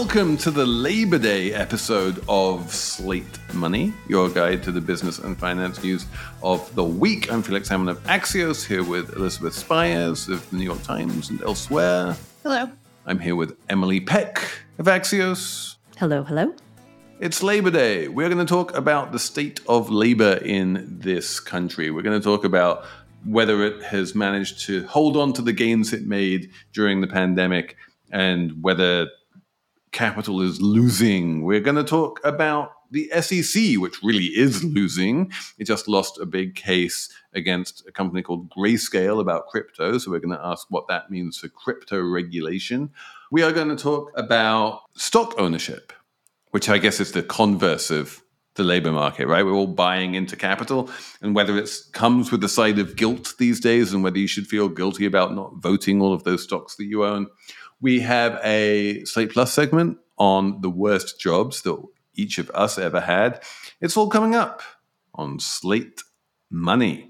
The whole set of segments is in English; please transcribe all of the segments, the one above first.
welcome to the Labor Day episode of Slate Money, your guide to the business and finance news of the week. I'm Felix Salmon of Axios, here with Elizabeth Spiers of the New York Times and elsewhere. Hello. I'm here with Emily Peck of Axios. Hello, hello. It's Labor Day. We're going to talk about the state of labor in this country. We're going to talk about whether it has managed to hold on to the gains it made during the pandemic and whether capital is losing. We're going to talk about the SEC, which really is losing. It just lost a big case against a company called Grayscale about crypto. So we're going to ask what that means for crypto regulation. We are going to talk about stock ownership, which I guess is the converse of the labor market, right? We're all buying into capital, and whether it comes with the side of guilt these days, and whether you should feel guilty about not voting all of those stocks that you own. We have a Slate Plus segment on the worst jobs that each of us ever had. It's all coming up on Slate Money.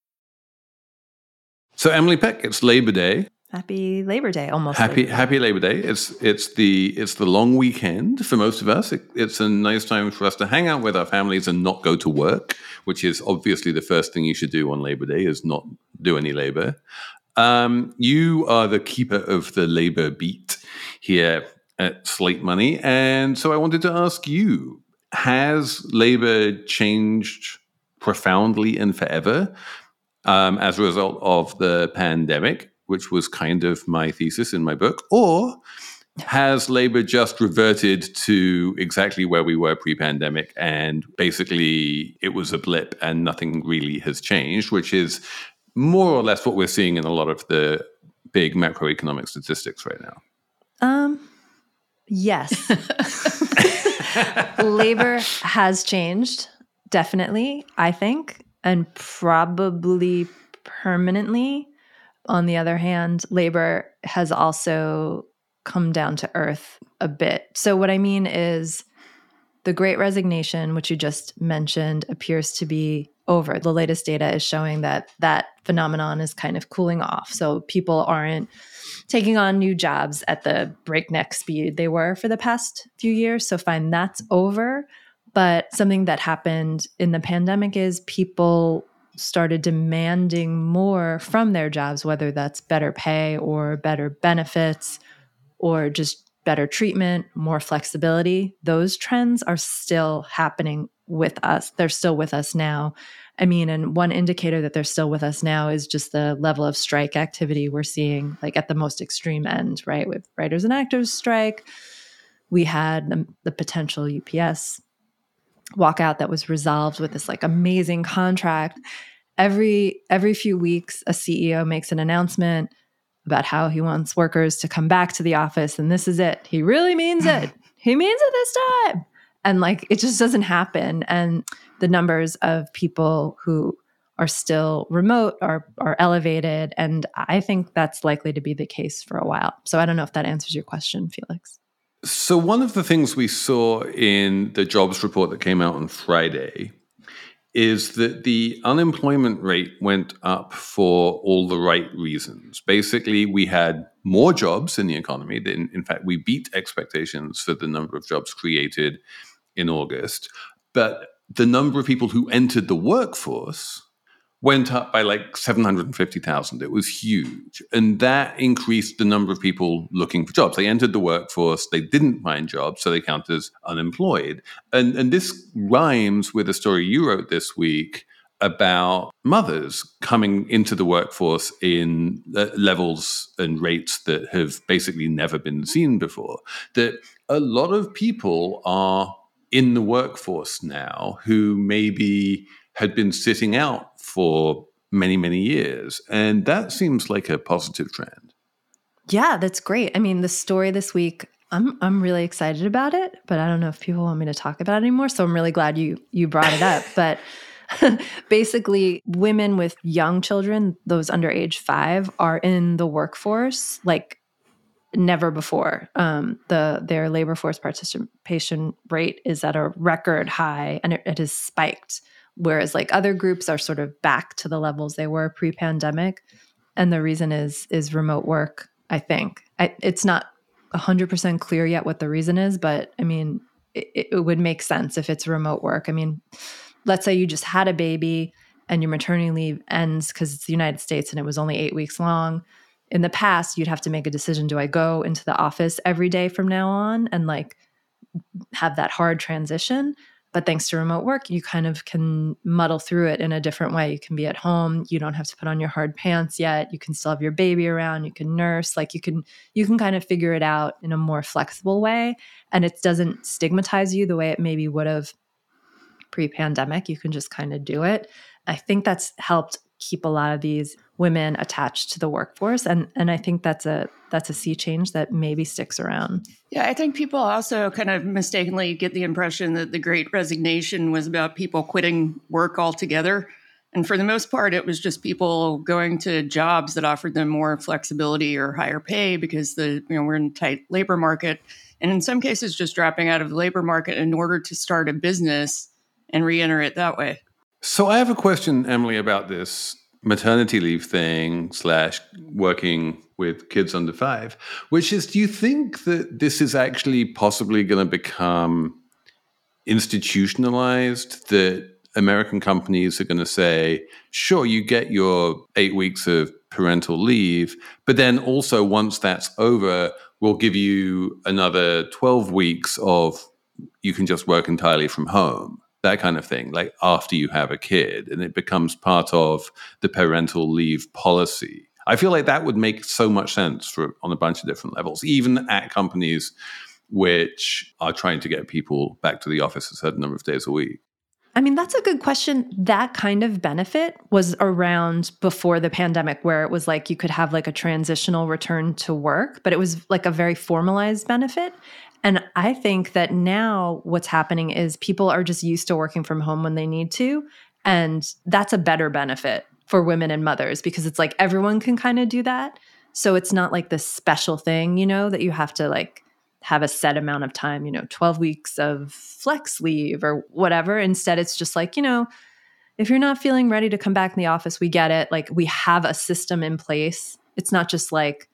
So Emily Peck, it's Labor Day. Happy Labor Day, almost. Happy Labor Day. Happy Labor Day. It's it's the it's the long weekend for most of us. It, it's a nice time for us to hang out with our families and not go to work, which is obviously the first thing you should do on Labor Day is not do any labor. Um, you are the keeper of the labor beat here at Slate Money, and so I wanted to ask you: Has labor changed profoundly and forever? Um, as a result of the pandemic, which was kind of my thesis in my book, or has labor just reverted to exactly where we were pre pandemic and basically it was a blip and nothing really has changed, which is more or less what we're seeing in a lot of the big macroeconomic statistics right now? Um, yes. labor has changed, definitely, I think and probably permanently. On the other hand, labor has also come down to earth a bit. So, what I mean is the great resignation, which you just mentioned, appears to be over. The latest data is showing that that phenomenon is kind of cooling off. So, people aren't taking on new jobs at the breakneck speed they were for the past few years. So, fine, that's over. But something that happened in the pandemic is people started demanding more from their jobs, whether that's better pay or better benefits or just better treatment, more flexibility. Those trends are still happening with us. They're still with us now. I mean, and one indicator that they're still with us now is just the level of strike activity we're seeing, like at the most extreme end, right? With writers and actors strike. We had the, the potential UPS walkout that was resolved with this like amazing contract. Every every few weeks a ceo makes an announcement about how he wants workers to come back to the office and this is it. He really means it. He means it this time. And like it just doesn't happen. And the numbers of people who are still remote are are elevated. And i think that's likely to be the case for a while. So i don't know if that answers your question felix so, one of the things we saw in the jobs report that came out on Friday is that the unemployment rate went up for all the right reasons. Basically, we had more jobs in the economy. In, in fact, we beat expectations for the number of jobs created in August. But the number of people who entered the workforce went up by like 750,000. It was huge. And that increased the number of people looking for jobs. They entered the workforce, they didn't find jobs, so they count as unemployed. And, and this rhymes with a story you wrote this week about mothers coming into the workforce in uh, levels and rates that have basically never been seen before. That a lot of people are in the workforce now who maybe had been sitting out for many, many years. And that seems like a positive trend. Yeah, that's great. I mean, the story this week I'm I'm really excited about it, but I don't know if people want me to talk about it anymore. So I'm really glad you you brought it up. but basically, women with young children, those under age five, are in the workforce like never before. Um, the their labor force participation rate is at a record high, and it, it has spiked. Whereas like other groups are sort of back to the levels they were pre-pandemic, and the reason is is remote work. I think I, it's not 100% clear yet what the reason is, but I mean, it, it would make sense if it's remote work. I mean, let's say you just had a baby and your maternity leave ends because it's the United States and it was only eight weeks long. In the past, you'd have to make a decision do I go into the office every day from now on and like have that hard transition? But thanks to remote work, you kind of can muddle through it in a different way. You can be at home, you don't have to put on your hard pants yet. You can still have your baby around, you can nurse, like you can you can kind of figure it out in a more flexible way and it doesn't stigmatize you the way it maybe would have pre-pandemic. You can just kind of do it. I think that's helped keep a lot of these women attached to the workforce and and I think that's a that's a sea change that maybe sticks around. Yeah, I think people also kind of mistakenly get the impression that the great resignation was about people quitting work altogether. And for the most part, it was just people going to jobs that offered them more flexibility or higher pay because the you know we're in a tight labor market. And in some cases, just dropping out of the labor market in order to start a business and re-enter it that way. So I have a question, Emily, about this maternity leave thing slash working with kids under five, which is do you think that this is actually possibly going to become institutionalized? That American companies are going to say, sure, you get your eight weeks of parental leave, but then also once that's over, we'll give you another 12 weeks of you can just work entirely from home that kind of thing, like after you have a kid, and it becomes part of the parental leave policy. I feel like that would make so much sense for on a bunch of different levels, even at companies which are trying to get people back to the office a certain number of days a week. I mean, that's a good question. That kind of benefit was around before the pandemic, where it was like you could have like a transitional return to work, but it was like a very formalized benefit. And I think that now what's happening is people are just used to working from home when they need to. And that's a better benefit for women and mothers because it's like everyone can kind of do that. So it's not like this special thing, you know, that you have to like have a set amount of time, you know, 12 weeks of flex leave or whatever. Instead, it's just like, you know, if you're not feeling ready to come back in the office, we get it. Like we have a system in place. It's not just like,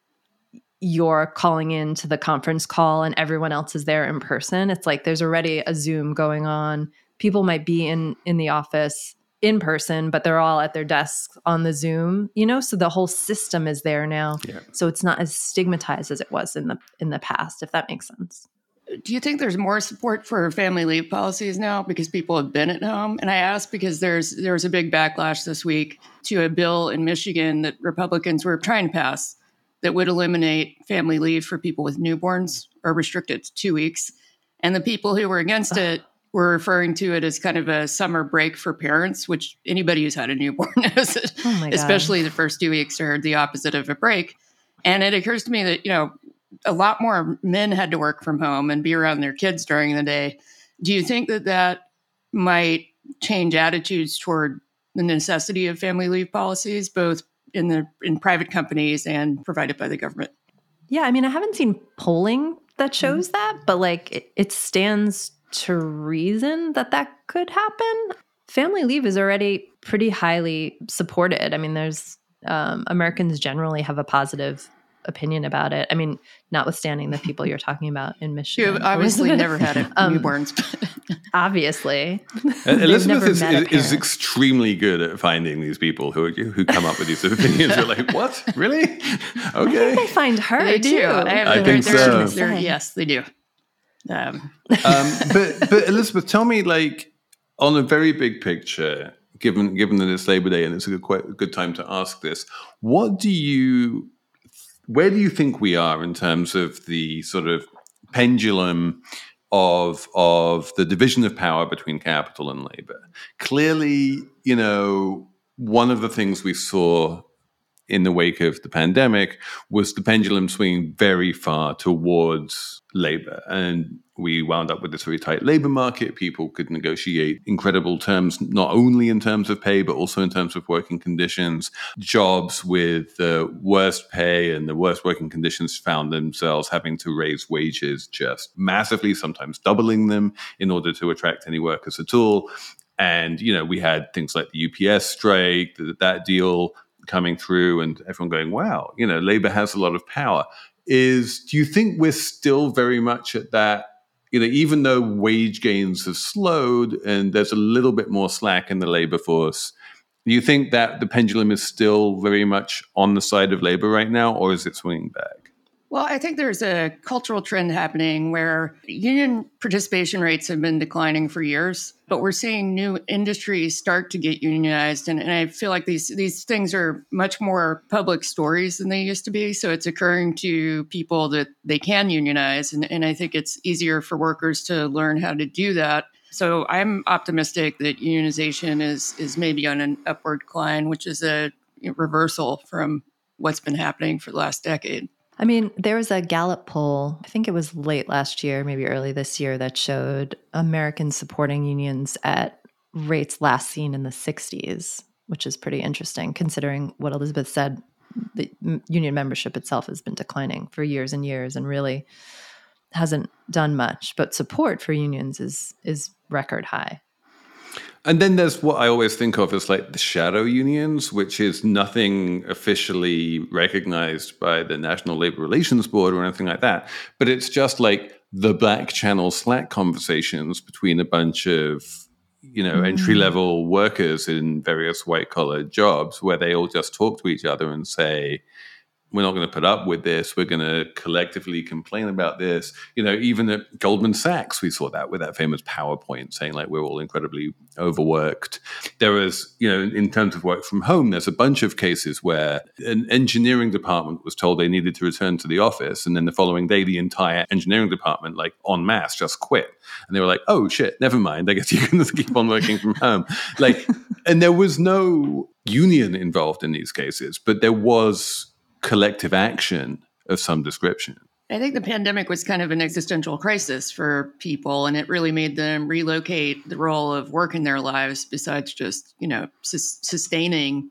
you're calling in to the conference call and everyone else is there in person it's like there's already a zoom going on. People might be in in the office in person but they're all at their desks on the zoom you know? So the whole system is there now. Yeah. so it's not as stigmatized as it was in the in the past if that makes sense. Do you think there's more support for family leave policies now because people have been at home? And i ask because there's there was a big backlash this week to a bill in michigan that republicans were trying to pass that would eliminate family leave for people with newborns or restrict it to two weeks. And the people who were against it were referring to it as kind of a summer break for parents, which anybody who's had a newborn knows, oh especially the first two weeks are the opposite of a break. And it occurs to me that, you know, a lot more men had to work from home and be around their kids during the day. Do you think that that might change attitudes toward the necessity of family leave policies, both in the in private companies and provided by the government. Yeah, I mean, I haven't seen polling that mm-hmm. shows mm-hmm. that, but like it, it stands to reason that that could happen. Family leave is already pretty highly supported. I mean, there's um, Americans generally have a positive opinion about it. I mean, notwithstanding the people you're talking about in Michigan. You've obviously never had um, newborns. obviously. Elizabeth is, is, is, extremely good at finding these people who who come up with these opinions. You're like, what? Really? Okay. they find her they too. Do. I, I think so. yes, they do. Um. um, but but Elizabeth, tell me, like, on a very big picture, given given that it's Labor Day and it's a good quite a good time to ask this, what do you where do you think we are in terms of the sort of pendulum of of the division of power between capital and labor? Clearly, you know, one of the things we saw in the wake of the pandemic was the pendulum swinging very far towards labor. And we wound up with this very tight labor market. People could negotiate incredible terms, not only in terms of pay, but also in terms of working conditions. Jobs with the worst pay and the worst working conditions found themselves having to raise wages just massively, sometimes doubling them in order to attract any workers at all. And, you know, we had things like the UPS strike, that, that deal coming through, and everyone going, wow, you know, labor has a lot of power. Is do you think we're still very much at that? You know, even though wage gains have slowed and there's a little bit more slack in the labor force, do you think that the pendulum is still very much on the side of labor right now, or is it swinging back? Well, I think there's a cultural trend happening where union participation rates have been declining for years, but we're seeing new industries start to get unionized. And, and, I feel like these, these things are much more public stories than they used to be. So it's occurring to people that they can unionize. And, and I think it's easier for workers to learn how to do that. So I'm optimistic that unionization is, is maybe on an upward climb, which is a reversal from what's been happening for the last decade. I mean, there was a Gallup poll, I think it was late last year, maybe early this year, that showed Americans supporting unions at rates last seen in the 60s, which is pretty interesting considering what Elizabeth said. The union membership itself has been declining for years and years and really hasn't done much, but support for unions is is record high. And then there's what I always think of as like the shadow unions, which is nothing officially recognized by the National Labor Relations Board or anything like that. But it's just like the back channel Slack conversations between a bunch of you know, mm. entry level workers in various white collar jobs where they all just talk to each other and say, we're not going to put up with this. We're going to collectively complain about this. You know, even at Goldman Sachs, we saw that with that famous PowerPoint saying like we're all incredibly overworked. There was, you know, in terms of work from home, there's a bunch of cases where an engineering department was told they needed to return to the office, and then the following day, the entire engineering department, like en masse, just quit. And they were like, "Oh shit, never mind. I guess you can just keep on working from home." Like, and there was no union involved in these cases, but there was collective action of some description. I think the pandemic was kind of an existential crisis for people, and it really made them relocate the role of work in their lives besides just, you know, sustaining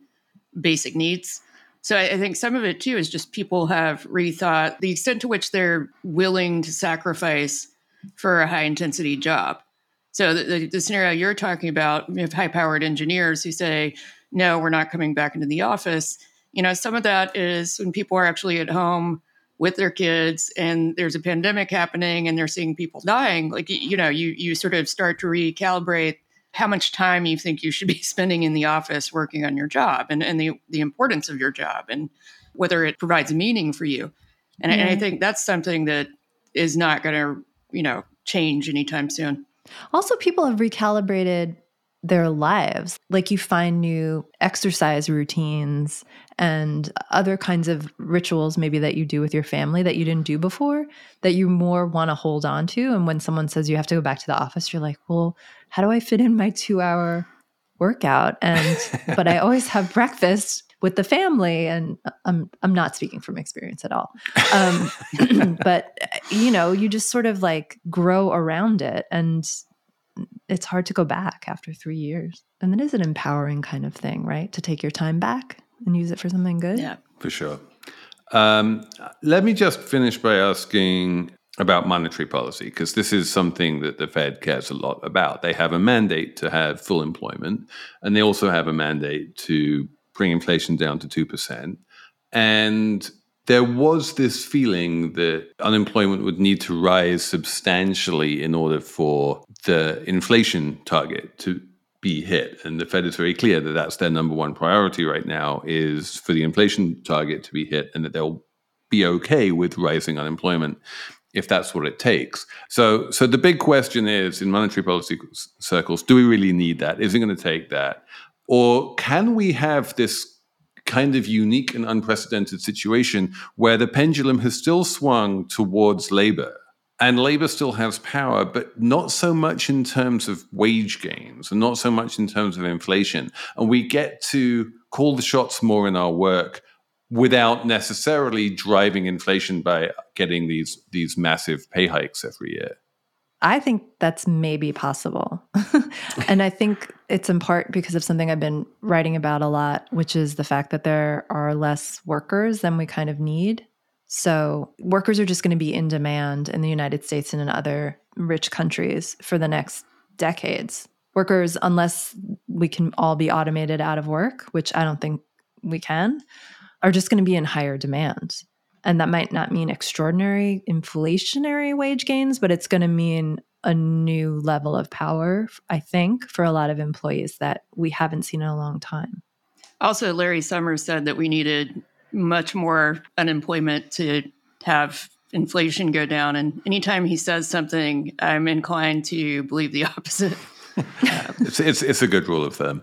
basic needs. So I, I think some of it too is just people have rethought the extent to which they're willing to sacrifice for a high intensity job. So the, the, the scenario you're talking about, we have high powered engineers who say, no, we're not coming back into the office you know, some of that is when people are actually at home with their kids and there's a pandemic happening and they're seeing people dying. Like, you know, you, you sort of start to recalibrate how much time you think you should be spending in the office working on your job and, and the, the importance of your job and whether it provides meaning for you. And, mm-hmm. I, and I think that's something that is not going to, you know, change anytime soon. Also, people have recalibrated their lives. Like you find new exercise routines and other kinds of rituals, maybe that you do with your family that you didn't do before, that you more want to hold on to. And when someone says you have to go back to the office, you're like, well, how do I fit in my two hour workout? And, but I always have breakfast with the family and i'm i'm not speaking from experience at all um, but you know you just sort of like grow around it and it's hard to go back after three years. And it is an empowering kind of thing, right? To take your time back and use it for something good. Yeah. For sure. Um, let me just finish by asking about monetary policy, because this is something that the Fed cares a lot about. They have a mandate to have full employment, and they also have a mandate to bring inflation down to 2%. And there was this feeling that unemployment would need to rise substantially in order for the inflation target to be hit. And the fed is very clear that that's their number one priority right now is for the inflation target to be hit and that they'll be okay with rising unemployment if that's what it takes. So so the big question is in monetary policy circles do we really need that? Is it going to take that? Or can we have this kind of unique and unprecedented situation where the pendulum has still swung towards labor. And labor still has power, but not so much in terms of wage gains and not so much in terms of inflation. And we get to call the shots more in our work without necessarily driving inflation by getting these these massive pay hikes every year. I think that's maybe possible. and I think it's in part because of something I've been writing about a lot, which is the fact that there are less workers than we kind of need. So, workers are just going to be in demand in the United States and in other rich countries for the next decades. Workers, unless we can all be automated out of work, which I don't think we can, are just going to be in higher demand. And that might not mean extraordinary inflationary wage gains, but it's going to mean a new level of power, I think, for a lot of employees that we haven't seen in a long time. Also, Larry Summers said that we needed much more unemployment to have inflation go down. And anytime he says something, I'm inclined to believe the opposite. it's, it's, it's a good rule of thumb.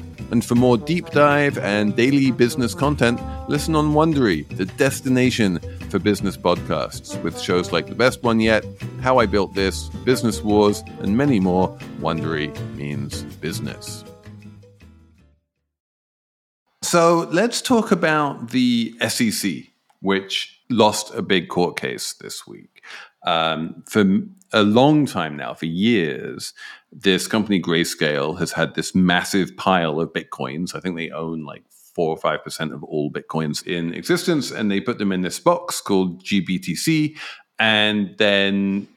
and for more deep dive and daily business content, listen on Wondery, the destination for business podcasts, with shows like The Best One Yet, How I Built This, Business Wars, and many more. Wondery means business. So let's talk about the SEC, which lost a big court case this week. Um, for a long time now, for years, this company Grayscale has had this massive pile of bitcoins. I think they own like four or five percent of all bitcoins in existence, and they put them in this box called GBTC, and then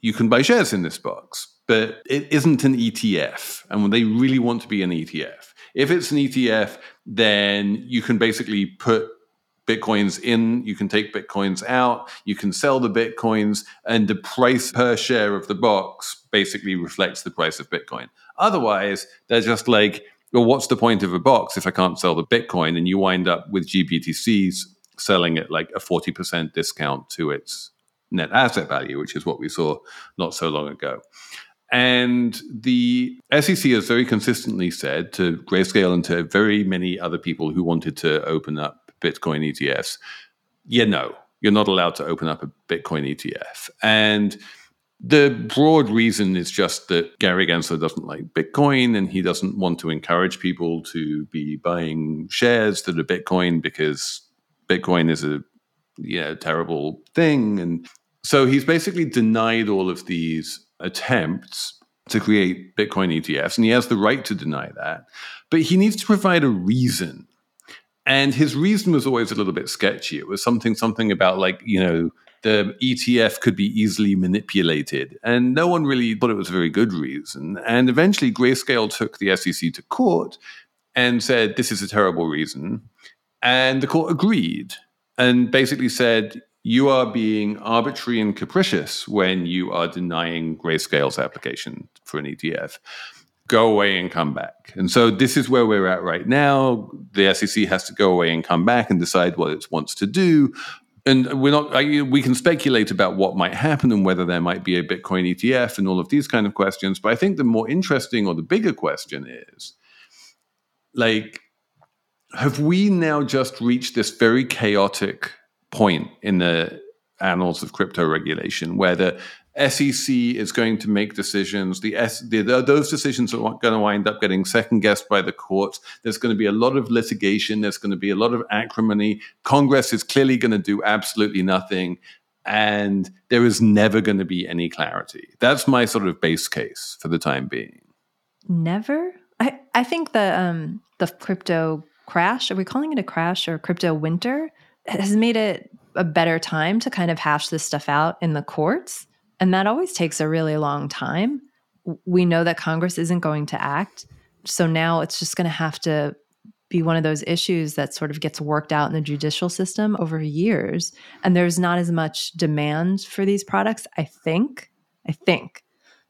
you can buy shares in this box. But it isn't an ETF, and when they really want to be an ETF, if it's an ETF, then you can basically put bitcoins in, you can take bitcoins out, you can sell the bitcoins, and the price per share of the box basically reflects the price of Bitcoin. Otherwise, they're just like, well, what's the point of a box if I can't sell the Bitcoin? And you wind up with GBTCs selling at like a 40% discount to its net asset value, which is what we saw not so long ago. And the SEC has very consistently said to Grayscale and to very many other people who wanted to open up Bitcoin ETFs. Yeah, no, you're not allowed to open up a Bitcoin ETF. And the broad reason is just that Gary Gensler doesn't like Bitcoin and he doesn't want to encourage people to be buying shares that are Bitcoin because Bitcoin is a know, terrible thing. And so he's basically denied all of these attempts to create Bitcoin ETFs, and he has the right to deny that. But he needs to provide a reason and his reason was always a little bit sketchy. It was something, something about like, you know, the ETF could be easily manipulated. And no one really thought it was a very good reason. And eventually, Grayscale took the SEC to court and said, this is a terrible reason. And the court agreed and basically said, you are being arbitrary and capricious when you are denying Grayscale's application for an ETF go away and come back. And so this is where we're at right now. The SEC has to go away and come back and decide what it wants to do. And we're not. We can speculate about what might happen and whether there might be a Bitcoin ETF and all of these kind of questions. But I think the more interesting or the bigger question is, like, have we now just reached this very chaotic point in the annals of crypto regulation where the SEC is going to make decisions. The, S, the, the those decisions are going to wind up getting second guessed by the courts. There's going to be a lot of litigation. There's going to be a lot of acrimony. Congress is clearly going to do absolutely nothing, and there is never going to be any clarity. That's my sort of base case for the time being. Never. I I think the um the crypto crash. Are we calling it a crash or crypto winter? Has made it a better time to kind of hash this stuff out in the courts and that always takes a really long time. We know that Congress isn't going to act. So now it's just going to have to be one of those issues that sort of gets worked out in the judicial system over years. And there's not as much demand for these products, I think. I think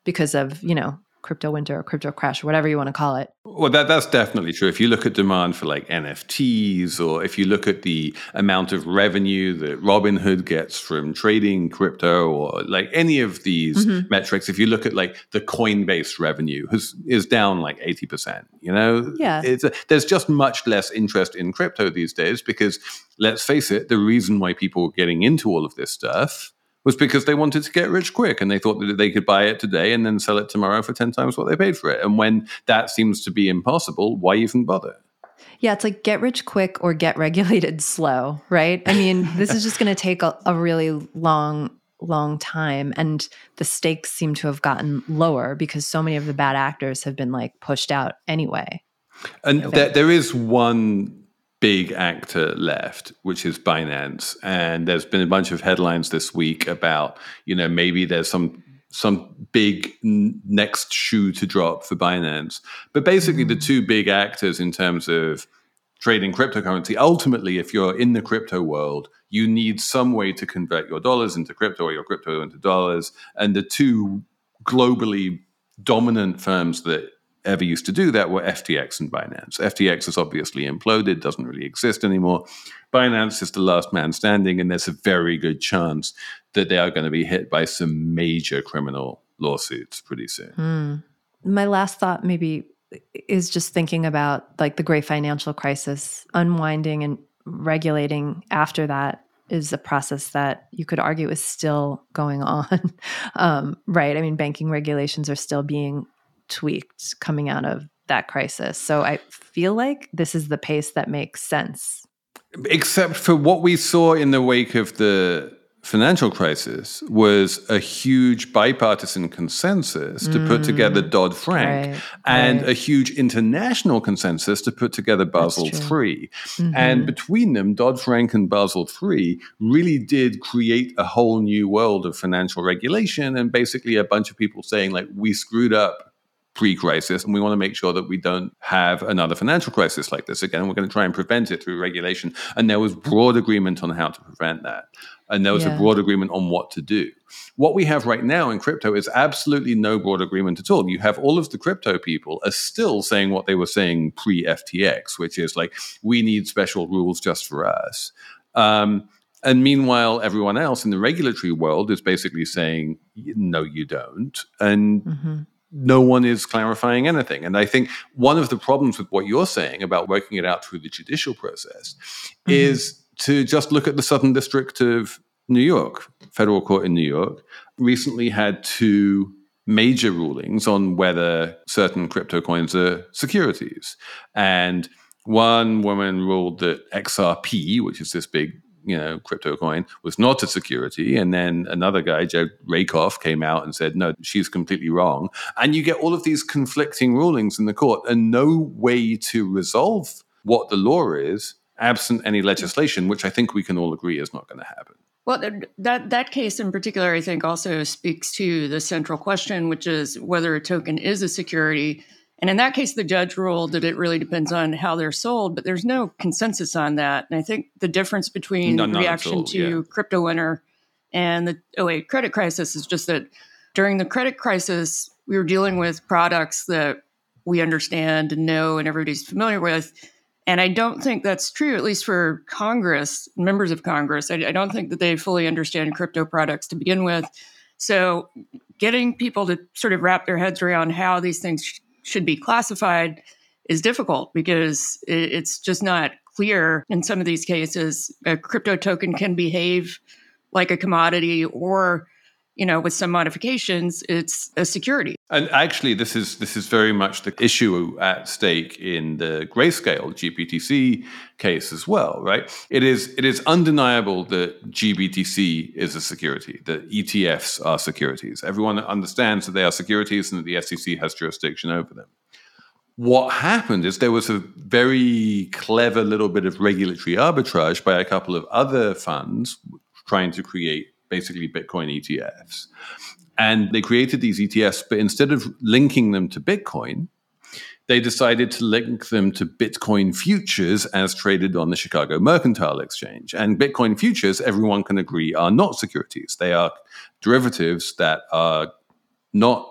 because of, you know, crypto winter or crypto crash or whatever you want to call it. Well, that, that's definitely true. If you look at demand for like NFTs, or if you look at the amount of revenue that Robinhood gets from trading crypto, or like any of these mm-hmm. metrics, if you look at like the Coinbase revenue has, is down like 80%, you know? Yeah. A, there's just much less interest in crypto these days because let's face it, the reason why people are getting into all of this stuff was because they wanted to get rich quick and they thought that they could buy it today and then sell it tomorrow for 10 times what they paid for it. And when that seems to be impossible, why even bother? Yeah, it's like get rich quick or get regulated slow, right? I mean, this is just going to take a, a really long long time and the stakes seem to have gotten lower because so many of the bad actors have been like pushed out anyway. And there, there is one big actor left, which is Binance. And there's been a bunch of headlines this week about, you know, maybe there's some some big next shoe to drop for Binance. But basically, the mm. two big actors in terms of trading cryptocurrency, ultimately, if you're in the crypto world, you need some way to convert your dollars into crypto or your crypto into dollars. And the two globally dominant firms that ever used to do that were FTX and Binance. FTX has obviously imploded, doesn't really exist anymore. Binance is the last man standing, and there's a very good chance that they are going to be hit by some major criminal lawsuits pretty soon. Mm. My last thought, maybe, is just thinking about like the great financial crisis, unwinding and regulating after that is a process that you could argue is still going on. um, right. I mean, banking regulations are still being tweaked coming out of that crisis. So I feel like this is the pace that makes sense. Except for what we saw in the wake of the financial crisis was a huge bipartisan consensus to put together mm. Dodd Frank right, and right. a huge international consensus to put together Basel III. Mm-hmm. And between them, Dodd Frank and Basel III really did create a whole new world of financial regulation and basically a bunch of people saying, like, we screwed up pre crisis, and we want to make sure that we don't have another financial crisis like this again. We're going to try and prevent it through regulation. And there was broad agreement on how to prevent that. And there was yeah. a broad agreement on what to do. What we have right now in crypto is absolutely no broad agreement at all. You have all of the crypto people are still saying what they were saying pre FTX, which is like, we need special rules just for us. Um, and meanwhile, everyone else in the regulatory world is basically saying, no, you don't. And mm-hmm no one is clarifying anything. And I think one of the problems with what you're saying about working it out through the judicial process mm-hmm. is to just look at the Southern District of New York, federal court in New York, recently had two major rulings on whether certain crypto coins are securities. And one woman ruled that XRP, which is this big you know, crypto coin was not a security. And then another guy, Jed Rakoff, came out and said, no, she's completely wrong. And you get all of these conflicting rulings in the court and no way to resolve what the law is absent any legislation, which I think we can all agree is not going to happen. Well, that that case in particular, I think, also speaks to the central question, which is whether a token is a security and in that case, the judge ruled that it really depends on how they're sold, but there's no consensus on that. And I think the difference between no, reaction to yeah. crypto winter and the 08 credit crisis is just that during the credit crisis, we were dealing with products that we understand and know and everybody's familiar with. And I don't think that's true, at least for Congress, members of Congress. I, I don't think that they fully understand crypto products to begin with. So, getting people to sort of wrap their heads around how these things should be classified is difficult because it's just not clear in some of these cases. A crypto token can behave like a commodity or you know, with some modifications, it's a security. And actually, this is this is very much the issue at stake in the grayscale GBTC case as well, right? It is it is undeniable that GBTC is a security, that ETFs are securities. Everyone understands that they are securities and that the SEC has jurisdiction over them. What happened is there was a very clever little bit of regulatory arbitrage by a couple of other funds trying to create basically Bitcoin ETFs. And they created these ETFs, but instead of linking them to Bitcoin, they decided to link them to Bitcoin futures as traded on the Chicago Mercantile Exchange. And Bitcoin futures, everyone can agree, are not securities. They are derivatives that are not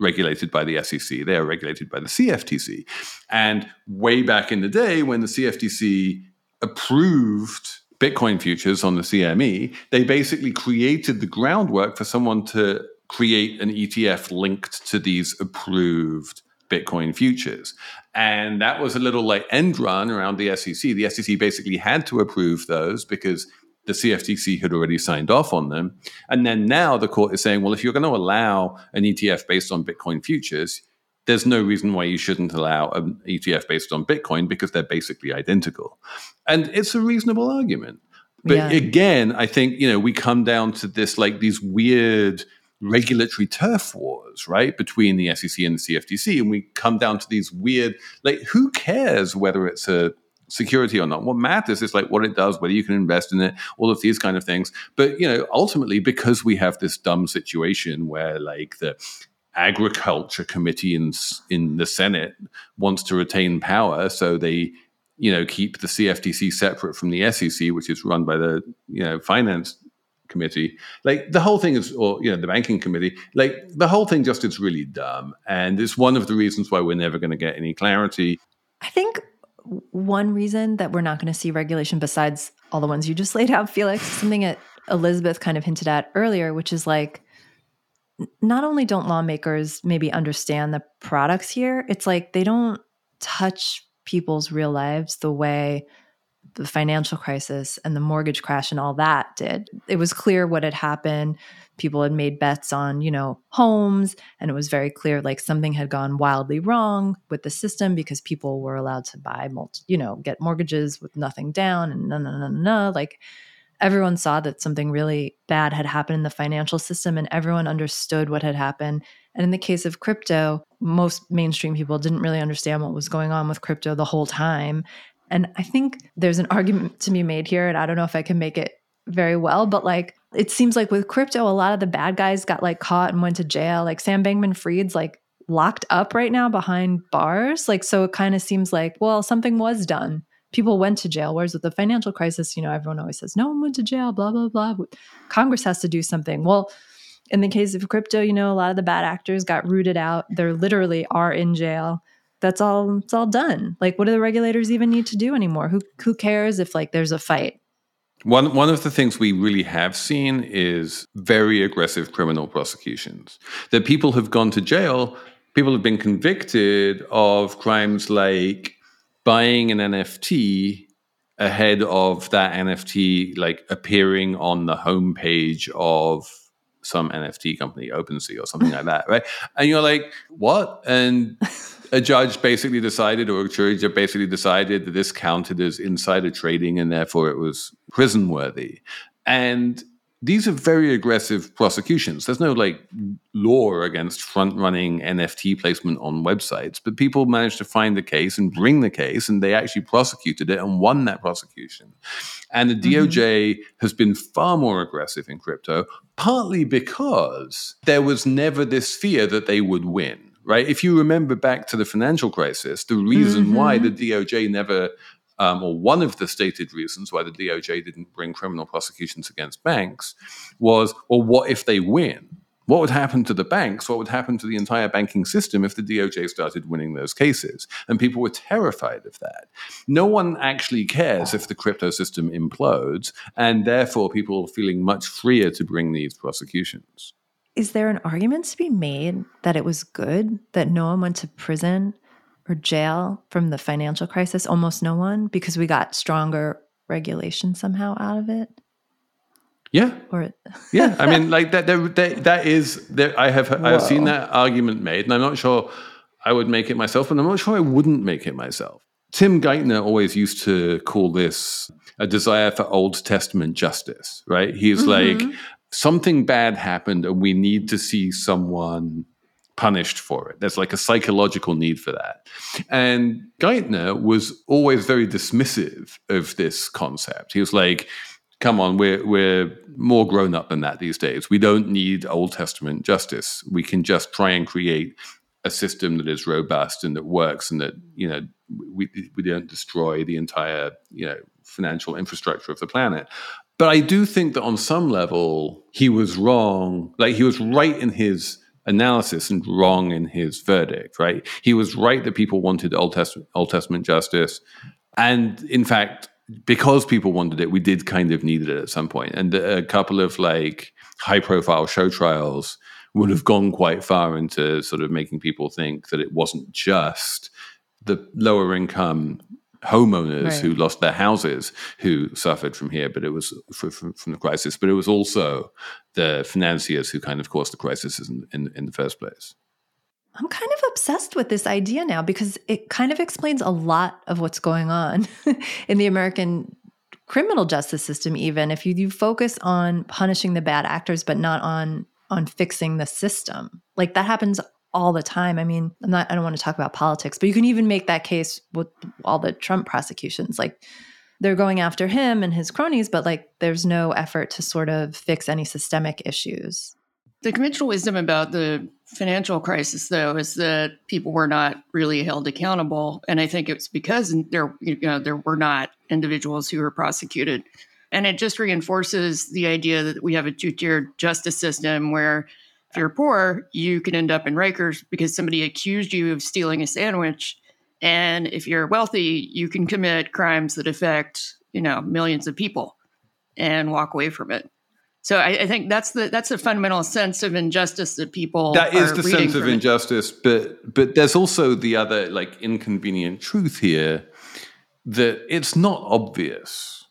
regulated by the SEC. They are regulated by the CFTC. And way back in the day, when the CFTC approved Bitcoin futures on the CME, they basically created the groundwork for someone to create an ETF linked to these approved Bitcoin futures. And that was a little like end run around the SEC. The SEC basically had to approve those because the CFTC had already signed off on them. And then now the court is saying, well, if you're going to allow an ETF based on Bitcoin futures, there's no reason why you shouldn't allow an ETF based on Bitcoin because they're basically identical. And it's a reasonable argument. But yeah. again, I think, you know, we come down to this like these weird regulatory turf wars, right, between the SEC and the CFTC. And we come down to these weird, like, who cares whether it's a security or not? What matters is like what it does, whether you can invest in it, all of these kind of things. But, you know, ultimately, because we have this dumb situation where like the agriculture committee in in the Senate wants to retain power, so they you know keep the CFTC separate from the SEC, which is run by the you know finance committee. Like the whole thing is, or you know, the banking committee. Like the whole thing just is really dumb, and it's one of the reasons why we're never going to get any clarity. I think one reason that we're not going to see regulation, besides all the ones you just laid out, Felix, something that Elizabeth kind of hinted at earlier, which is like not only don't lawmakers maybe understand the products here, it's like they don't touch people's real lives the way the financial crisis and the mortgage crash and all that did. It was clear what had happened. People had made bets on, you know, homes, and it was very clear like something had gone wildly wrong with the system because people were allowed to buy, multi, you know, get mortgages with nothing down and no, no, no, no. Like everyone saw that something really bad had happened in the financial system and everyone understood what had happened. And in the case of crypto, most mainstream people didn't really understand what was going on with crypto the whole time. And I think there's an argument to be made here, and I don't know if I can make it very well, but like it seems like with crypto, a lot of the bad guys got like caught and went to jail. Like Sam Bankman Fried's like locked up right now behind bars. Like, so it kind of seems like, well, something was done people went to jail. Whereas with the financial crisis, you know, everyone always says, no one went to jail, blah, blah, blah. Congress has to do something. Well, in the case of crypto, you know, a lot of the bad actors got rooted out. They're literally are in jail. That's all it's all done. Like what do the regulators even need to do anymore? Who who cares if like there's a fight? One one of the things we really have seen is very aggressive criminal prosecutions. That people have gone to jail, people have been convicted of crimes like buying an NFT ahead of that NFT like appearing on the homepage of some NFT company, OpenSea or something like that, right? And you're like, what? And a judge basically decided, or a jury basically decided that this counted as insider trading and therefore it was prison worthy. And these are very aggressive prosecutions. There's no like law against front running NFT placement on websites, but people managed to find the case and bring the case, and they actually prosecuted it and won that prosecution. And the DOJ mm-hmm. has been far more aggressive in crypto, partly because there was never this fear that they would win. Right. If you remember back to the financial crisis, the reason mm-hmm. why the DOJ never um, or one of the stated reasons why the DOJ didn't bring criminal prosecutions against banks was, well, what if they win? What would happen to the banks? What would happen to the entire banking system if the DOJ started winning those cases? And people were terrified of that. No one actually cares if the crypto system implodes, and therefore people are feeling much freer to bring these prosecutions. Is there an argument to be made that it was good that no one went to prison or jail from the financial crisis? Almost no one, because we got stronger regulation somehow out of it. Yeah, Or yeah. I mean, like that. That is. There, I have. I've seen that argument made, and I'm not sure I would make it myself, and I'm not sure I wouldn't make it myself. Tim Geithner always used to call this a desire for Old Testament justice. Right? He's mm-hmm. like something bad happened, and we need to see someone punished for it. There's like a psychological need for that. And Geithner was always very dismissive of this concept. He was like, come on, we're we're more grown up than that these days. We don't need Old Testament justice. We can just try and create a system that is robust and that works and that, you know, we we don't destroy the entire, you know, financial infrastructure of the planet. But I do think that on some level he was wrong. Like he was right in his analysis and wrong in his verdict, right? He was right that people wanted Old Testament, Old Testament justice. And in fact, because people wanted it, we did kind of need it at some point. And a couple of like high profile show trials would have gone quite far into sort of making people think that it wasn't just the lower income homeowners Right. who lost their houses who suffered from here, but it was fr- from, from the crisis, but it was also the financiers who kind of caused the crisis in, in, in the first place. I'm kind of obsessed with this idea now because it kind of explains a lot of what's going on in the American criminal justice system even if you, you focus on punishing the bad actors but not on on fixing the system. Like that happens all the time. I mean, I'm not I don't want to talk about politics, but you can even make that case with all the Trump prosecutions. Like they're going after him and his cronies, but like there's no effort to sort of fix any systemic issues. The conventional wisdom about the financial crisis, though, is that people were not really held accountable, and I think it's because there, you know, there were not individuals who were prosecuted, and it just reinforces the idea that we have a two-tiered justice system where if you're poor, you can end up in Rikers because somebody accused you of stealing a sandwich, and if you're wealthy, you can commit crimes that affect you know millions of people and walk away from it. So I, I think that's the that's the fundamental sense of injustice that people That is the sense of from it. injustice, but but there's also the other like inconvenient truth here that it's not obvious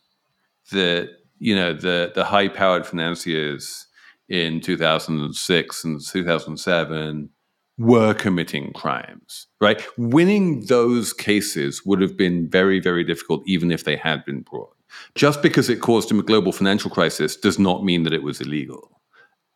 that you know the the high powered financiers in 2006 and 2007 were committing crimes right? Winning those cases would have been very very difficult even if they had been brought. Just because it caused a global financial crisis does not mean that it was illegal.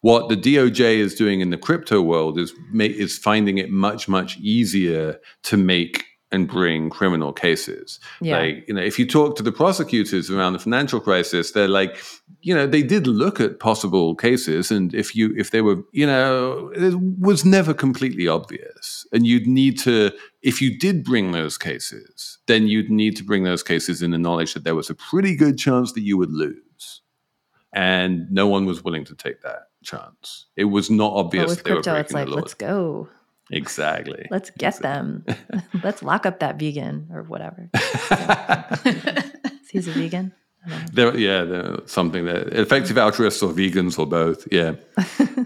What the DOJ is doing in the crypto world is is finding it much much easier to make and bring criminal cases. Yeah. Like you know, if you talk to the prosecutors around the financial crisis, they're like, you know, they did look at possible cases, and if you if they were, you know, it was never completely obvious, and you'd need to if you did bring those cases, then you'd need to bring those cases in the knowledge that there was a pretty good chance that you would lose and no one was willing to take that chance. It was not But obvious with they were crypto, it's like, let's go. Exactly. Let's get them. let's lock up that vegan or whatever. He's a vegan. I don't know. There, yeah, something that effective altruists or vegans or both. Yeah.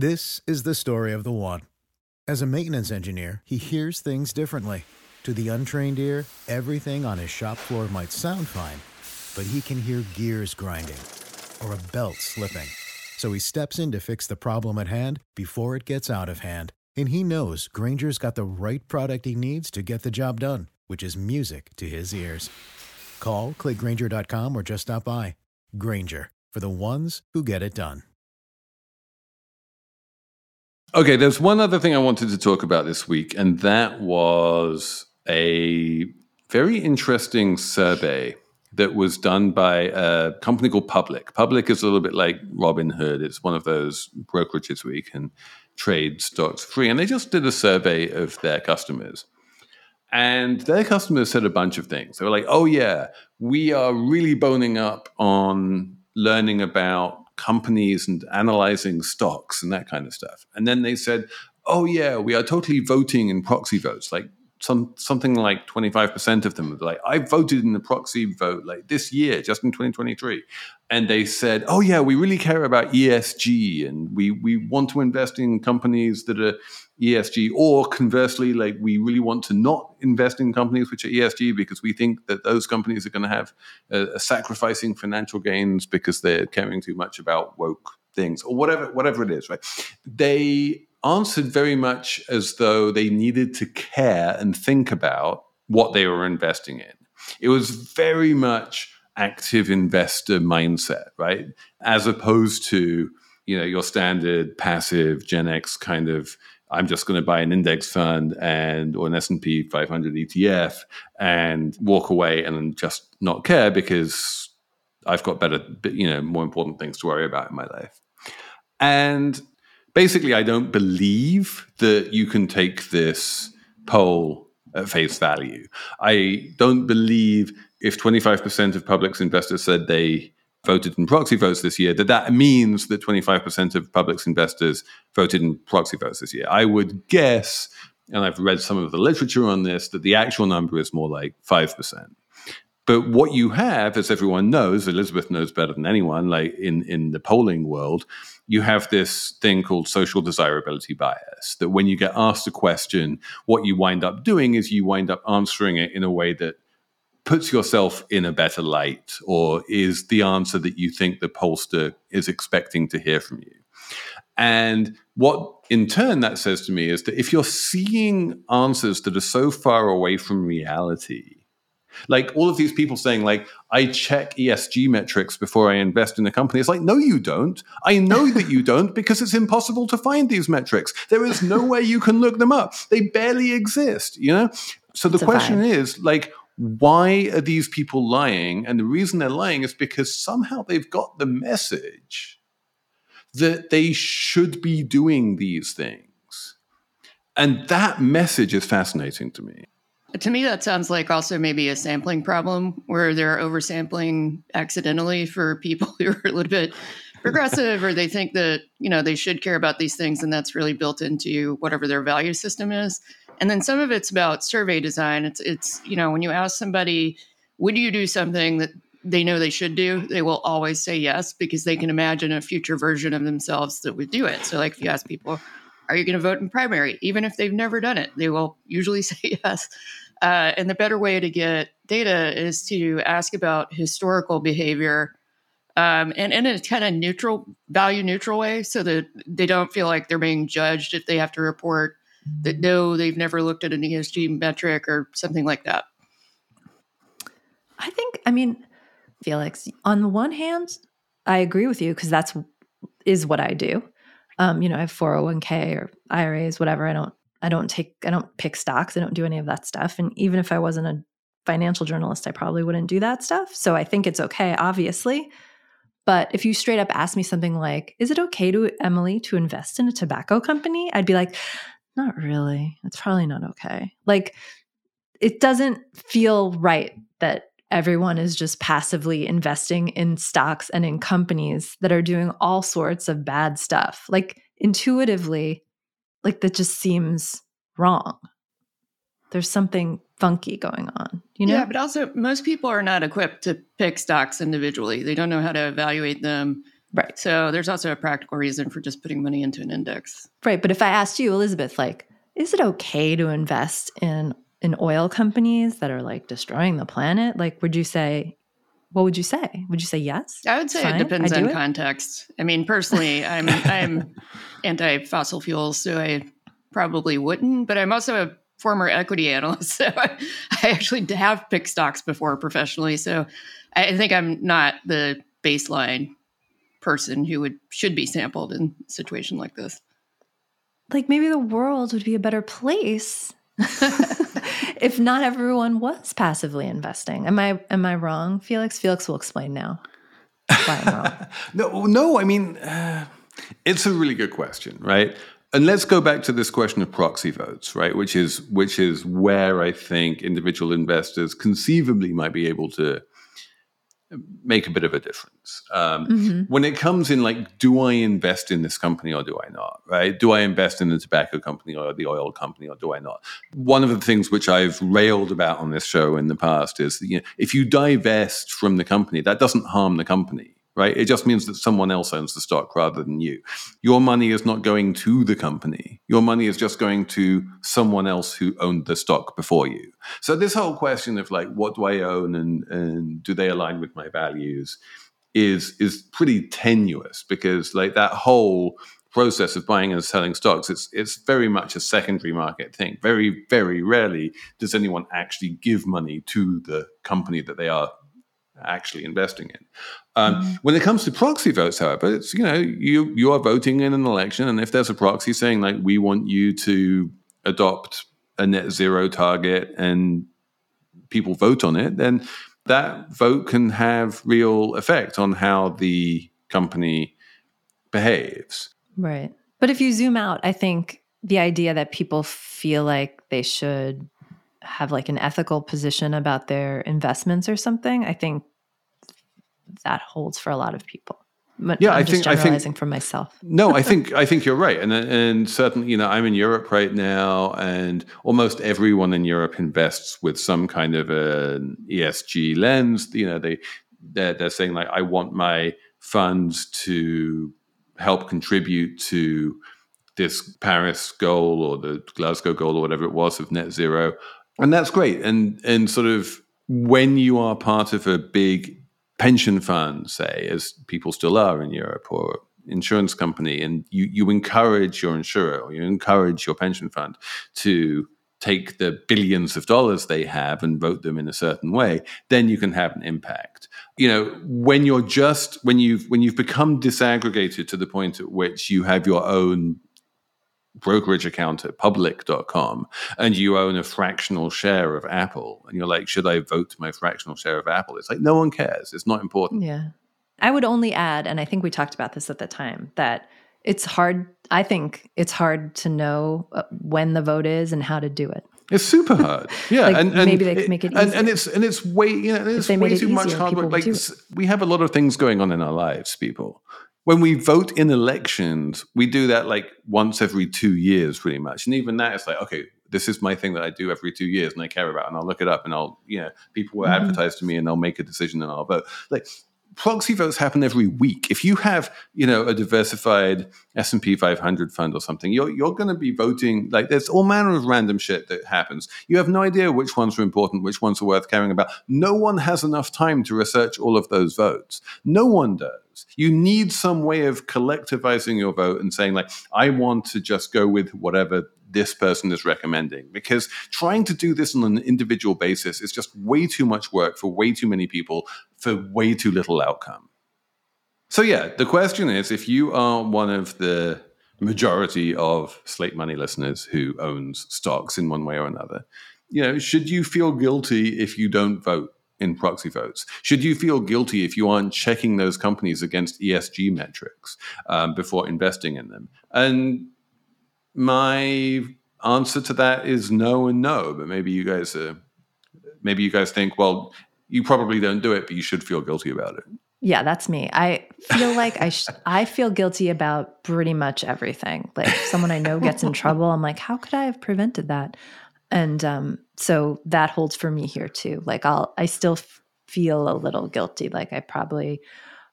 This is the story of the one. As a maintenance engineer, he hears things differently. To the untrained ear, everything on his shop floor might sound fine, but he can hear gears grinding or a belt slipping. So he steps in to fix the problem at hand before it gets out of hand. And he knows Grainger's got the right product he needs to get the job done, which is music to his ears. Call, clickgrainger.com, or just stop by. Grainger, for the ones who get it done. Okay, there's one other thing I wanted to talk about this week, and that was a very interesting survey that was done by a company called Public. Public is a little bit like Robinhood. It's one of those brokerages where you can trade stocks free. And they just did a survey of their customers. And their customers said a bunch of things. They were like, oh, yeah, we are really boning up on learning about companies and analyzing stocks and that kind of stuff. And then they said, oh, yeah, we are totally voting in proxy votes. Like some something like 25% of them were like I voted in the proxy vote like this year, just in 2023. And they said, "Oh yeah, we really care about ESG and we we want to invest in companies that are ESG or conversely like we really want to not invest in companies which are ESG because we think that those companies are going to have a, sacrificing financial gains because they're caring too much about woke things or whatever whatever it is, right? They answered very much as though they needed to care and think about what they were investing in. It was very much active investor mindset, right? As opposed to, you know, your standard passive Gen X kind of I'm just going to buy an index fund and or an S&P 500 ETF and walk away and just not care because I've got better you know more important things to worry about in my life. And basically, I don't believe that you can take this poll at face value. I don't believe if 25% of Public's investors said they voted in proxy votes this year, that that means that 25% of Public's investors voted in proxy votes this year. I would guess, and I've read some of the literature on this, that the actual number is more like 5%. But what you have, as everyone knows, Elizabeth knows better than anyone, like in, in the polling world, you have this thing called social desirability bias. That when you get asked a question, what you wind up doing is you wind up answering it in a way that puts yourself in a better light or is the answer that you think the pollster is expecting to hear from you. And what in turn that says to me is that if you're seeing answers that are so far away from reality, like all of these people saying, like, I check ESG metrics before I invest in a company. It's like, no, you don't. I know that you don't because it's impossible to find these metrics. There is no way you can look them up. They barely exist, you know? So the question is, like, why are these people lying? And the reason they're lying is because somehow they've got the message that they should be doing these things. And that message is fascinating to me. To me, that sounds like also maybe a sampling problem where they're oversampling accidentally for people who are a little bit progressive or they think that, you know, they should care about these things and that's really built into whatever their value system is. And then some of it's about survey design. It's it's, you know, when you ask somebody, would you do something that they know they should do, they will always say yes because they can imagine a future version of themselves that would do it. So like if you ask people, are you going to vote in primary? Even if they've never done it, they will usually say yes. Uh, and the better way to get data is to ask about historical behavior um, and in a kind of neutral, value neutral way so that they don't feel like they're being judged if they have to report that no, they've never looked at an ESG metric or something like that. I think, I mean, Felix, on the one hand, I agree with you because that's is what I do um, you know, I have 401k or IRAs, whatever. I don't, I don't take, I don't pick stocks. I don't do any of that stuff. And even if I wasn't a financial journalist, I probably wouldn't do that stuff. So I think it's okay, obviously. But if you straight up ask me something like, is it okay to Emily to invest in a tobacco company? I'd be like, not really. It's probably not okay. Like, it doesn't feel right that everyone is just passively investing in stocks and in companies that are doing all sorts of bad stuff. Like intuitively, like that just seems wrong. There's something funky going on, you know? Yeah, but also most people are not equipped to pick stocks individually. They don't know how to evaluate them. Right. So there's also a practical reason for just putting money into an index. Right. But if I asked you, Elizabeth, like, is it okay to invest in in oil companies that are like destroying the planet, like would you say what would you say? Would you say yes? I would say Fine, it depends on it? context. I mean, personally, I'm I'm anti fossil fuels, so I probably wouldn't. But I'm also a former equity analyst, so I, I actually have picked stocks before professionally. So I think I'm not the baseline person who would should be sampled in a situation like this. Like maybe the world would be a better place if not everyone was passively investing. Am I am I wrong, Felix? Felix will explain now why I'm wrong. no, no. I mean, uh, it's a really good question, right? And let's go back to this question of proxy votes, right? Which is which is where I think individual investors conceivably might be able to make a bit of a difference. Um, mm-hmm. When it comes in, like, do I invest in this company or do I not? Right? Do I invest in the tobacco company or the oil company or do I not? One of the things which I've railed about on this show in the past is, you know, if you divest from the company, that doesn't harm the company right? It just means that someone else owns the stock rather than you. Your money is not going to the company. Your money is just going to someone else who owned the stock before you. So this whole question of like, what do I own and, and do they align with my values is is pretty tenuous because like that whole process of buying and selling stocks it's it's very much a secondary market thing very very rarely does anyone actually give money to the company that they are actually investing in. Um, mm-hmm. When it comes to proxy votes, however, it's you know you you are voting in an election, and if there's a proxy saying like we want you to adopt a net zero target, and people vote on it, then that vote can have real effect on how the company behaves. Right. But if you zoom out, I think the idea that people feel like they should have like an ethical position about their investments or something, I think that holds for a lot of people. But yeah, I'm I think generalizing I think from myself. no, I think I think you're right, and and certainly, you know, I'm in Europe right now, and almost everyone in Europe invests with some kind of an ESG lens. You know, they they're, they're saying like, I want my funds to help contribute to this Paris goal or the Glasgow goal or whatever it was of net zero, and that's great. And and sort of when you are part of a big pension fund, say, as people still are in Europe, or insurance company, and you, you encourage your insurer or you encourage your pension fund to take the billions of dollars they have and vote them in a certain way, then you can have an impact. You know, when you're just when you've when you've become disaggregated to the point at which you have your own brokerage account at public.com and you own a fractional share of Apple and you're like, should I vote my fractional share of Apple? It's like, no one cares. It's not important. Yeah. I would only add, and I think we talked about this at the time, that it's hard. I think it's hard to know uh, when the vote is and how to do it. It's super hard. Yeah, like and, and, maybe they make it. And, and, it's and it's way you know it's way too easier, much hard work. Like we have a lot of things going on in our lives, people when we vote in elections, we do that like once every two years, pretty much. And even that, it's like, okay, this is my thing that I do every two years and I care about, and I'll look it up and I'll, you know, people will mm-hmm. advertise to me and they'll make a decision and I'll vote. Like proxy votes happen every week. If you have, you know, a diversified S and P 500 fund or something, you're you're going to be voting like there's all manner of random shit that happens. You have no idea which ones are important, which ones are worth caring about. No one has enough time to research all of those votes. No one does. You need some way of collectivizing your vote and saying like, I want to just go with whatever this person is recommending. Because trying to do this on an individual basis is just way too much work for way too many people for way too little outcome. So, yeah, the question is if you are one of the majority of Slate Money listeners who owns stocks in one way or another, you know, should you feel guilty if you don't vote in proxy votes? Should you feel guilty if you aren't checking those companies against ESG metrics um, before investing in them? And my answer to that is no and no. But maybe you guys, uh, maybe you guys think, well, you probably don't do it, but you should feel guilty about it. Yeah, that's me. I feel like I sh- I feel guilty about pretty much everything. Like someone I know gets in trouble, I'm like, how could I have prevented that? And um, so that holds for me here too. Like I'll I still f- feel a little guilty. Like I probably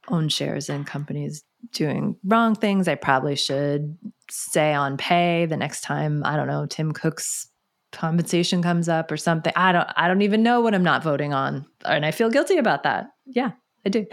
own shares in companies doing wrong things. I probably should say on pay the next time, I don't know, Tim Cook's compensation comes up or something. I don't I don't even know what I'm not voting on. And I feel guilty about that. Yeah, I do.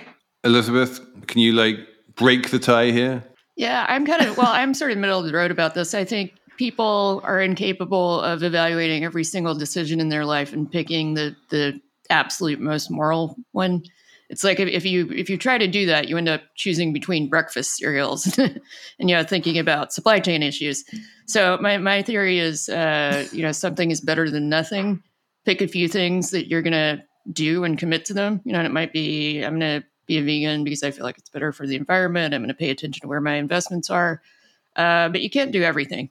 Elizabeth, can you like break the tie here? Yeah, I'm kind of well, I'm sort of middle of the road about this. I think people are incapable of evaluating every single decision in their life and picking the the absolute most moral one it's like if, if, you if you try to do that, you end up choosing between breakfast cereals, and you know thinking about supply chain issues. So my my theory is, uh, you know, something is better than nothing. Pick a few things that you're gonna do and commit to them. You know, and it might be I'm gonna be a vegan because I feel like it's better for the environment. I'm gonna pay attention to where my investments are, uh, but you can't do everything.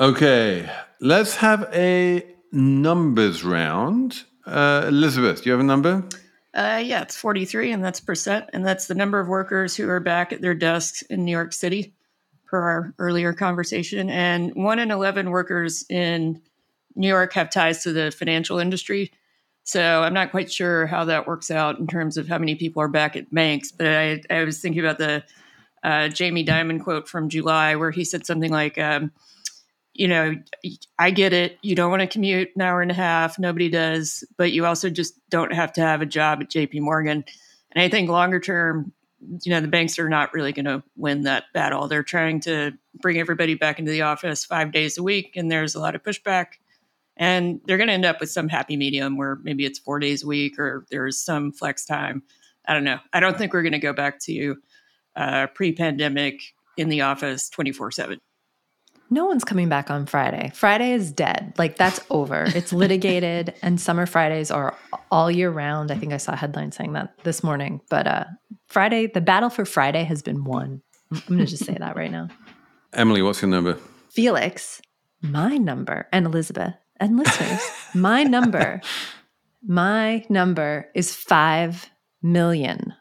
Okay, let's have a numbers round Uh, Elizabeth, do you have a number? Uh, yeah, it's 43, and that's percent, and that's the number of workers who are back at their desks in New York City, per our earlier conversation. And one in 11 workers in New York have ties to the financial industry. So I'm not quite sure how that works out in terms of how many people are back at banks. But I, I was thinking about the uh, Jamie Dimon quote from July, where he said something like, um, you know, I get it. You don't want to commute an hour and a half. Nobody does. But you also just don't have to have a job at JP Morgan. And I think longer term, you know, the banks are not really going to win that battle. They're trying to bring everybody back into the office five days a week, and there's a lot of pushback. And they're going to end up with some happy medium where maybe it's four days a week or there's some flex time. I don't know. I don't think we're going to go back to uh, pre pandemic in the office 24 7. No one's coming back on Friday. Friday is dead. Like that's over. It's litigated, and summer Fridays are all year round. I think I saw a headline saying that this morning. But uh, Friday, the battle for Friday has been won. I'm going to just say that right now. Emily, what's your number? Felix, my number, and Elizabeth, and listeners, my number, my number is 5 million.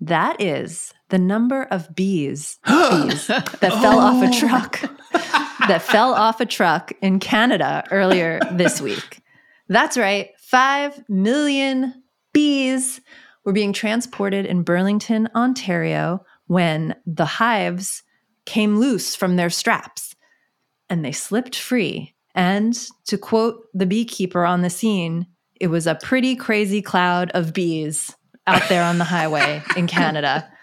That is the number of bees, bees that fell off a Oh. truck, that fell off a truck in Canada earlier this week. That's right. 5 million bees were being transported in Burlington, Ontario when the hives came loose from their straps and they slipped free. And to quote the beekeeper on the scene, it was a pretty crazy cloud of bees out there on the highway in Canada.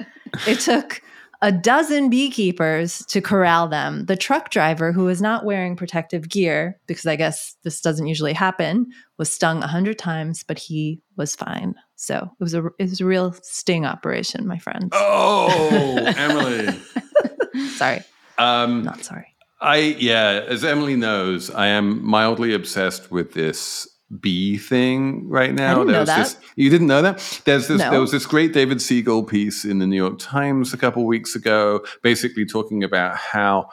It took a dozen beekeepers to corral them. The truck driver, who was not wearing protective gear, because I guess this doesn't usually happen, was stung a hundred times, but he was fine. So it was a it was a real sting operation, my friends. Oh, Emily. Sorry, Um, not sorry. I yeah, as Emily knows, I am mildly obsessed with this bee thing right now. didn't know was that. this you didn't know that? There's this No. there was this great David Siegel piece in the New York Times a couple weeks ago, basically talking about how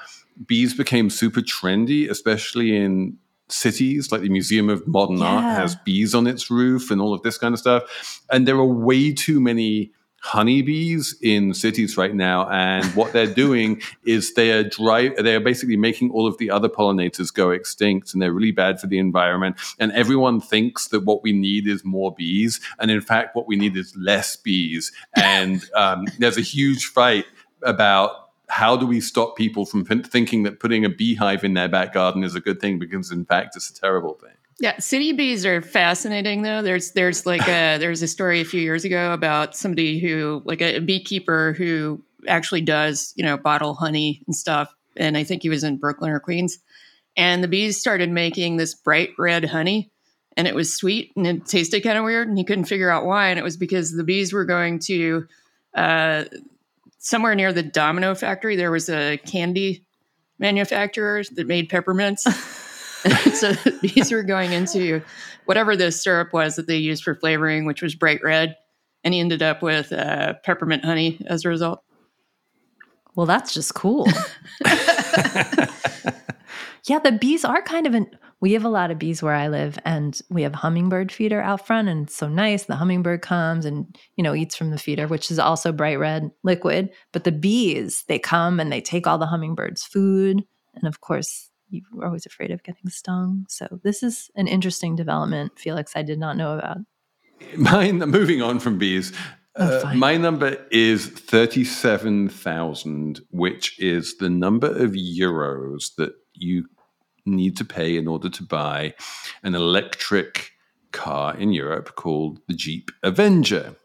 bees became super trendy, especially in cities like the Museum of Modern Art has bees on its roof and all of this kind of stuff. And there are way too many honeybees in cities right now and what they're doing is they are dry they are basically making all of the other pollinators go extinct and they're really bad for the environment. And everyone thinks that what we need is more bees and in fact what we need is less bees. And um, there's a huge fight about how do we stop people from thinking that putting a beehive in their back garden is a good thing because in fact it's a terrible thing Yeah, city bees are fascinating though. There's there's like a there's a story a few years ago about somebody who like a, beekeeper who actually does, you know, bottle honey and stuff. And I think he was in Brooklyn or Queens. And the bees started making this bright red honey and it was sweet and it tasted kind of weird and he couldn't figure out why. And it was because the bees were going to uh, somewhere near the Domino factory. There was a candy manufacturer that made peppermints. so these were going into whatever the syrup was that they used for flavoring, which was bright red, and he ended up with uh, peppermint honey as a result. Well, that's just cool. yeah, the bees are kind of an. We have a lot of bees where I live, and we have hummingbird feeder out front, and it's so nice. The hummingbird comes and you know eats from the feeder, which is also bright red liquid. But the bees, they come and they take all the hummingbirds' food, and of course, you're always afraid of getting stung. So this is an interesting development, Felix. I did not know about. Mine, moving on from bees, Oh, uh, my number is 37,000, which is the number of euros that you need to pay in order to buy an electric car in Europe called the Jeep Avenger.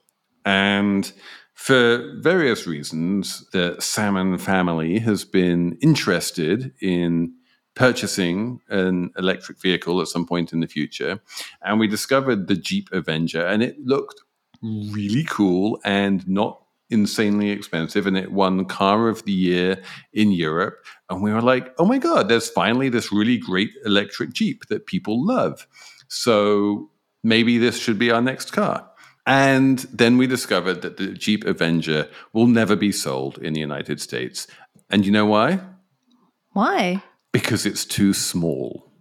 And for various reasons, the Salmon family has been interested in purchasing an electric vehicle at some point in the future. And we discovered the Jeep Avenger, and it looked really cool and not insanely expensive. And it won Car of the Year in Europe. And we were like, oh my God, there's finally this really great electric Jeep that people love. So maybe this should be our next car. And then we discovered that the Jeep Avenger will never be sold in the United States. And you know why? Why? Because it's too small.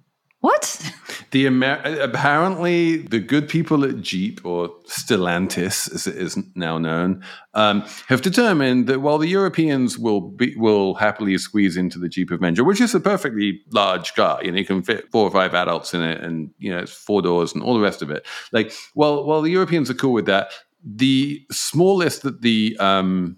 What? The Amer- apparently the good people at Jeep or Stellantis, as it is now known, um, have determined that while the Europeans will be, will happily squeeze into the Jeep Avenger, which is a perfectly large car, you know, you can fit four or five adults in it, and you know, it's four doors and all the rest of it. Like, while while the Europeans are cool with that, the smallest that the um,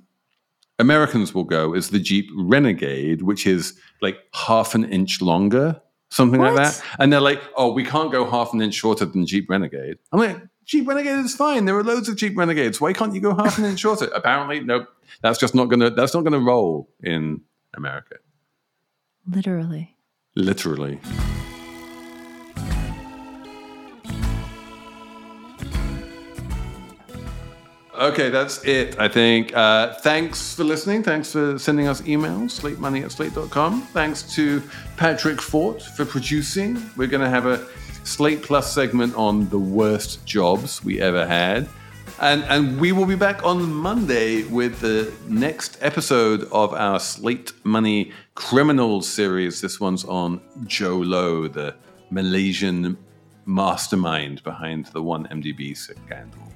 Americans will go is the Jeep Renegade, which is like half an inch longer something what? like that. And they're like, oh, we can't go half an inch shorter than Jeep Renegade. I'm like, Jeep Renegade is fine. There are loads of Jeep Renegades. Why can't you go half an inch shorter? Apparently, nope. That's just not gonna. That's not gonna roll in America. Literally. Literally. Okay, that's it, I think. Uh, thanks for listening. Thanks for sending us emails, slatemoney at slate.com. Thanks to Patrick Fort for producing. We're going to have a Slate Plus segment on the worst jobs we ever had. And, and we will be back on Monday with the next episode of our Slate Money Criminals series. This one's on Jho Low, the Malaysian mastermind behind the 1MDB scandal.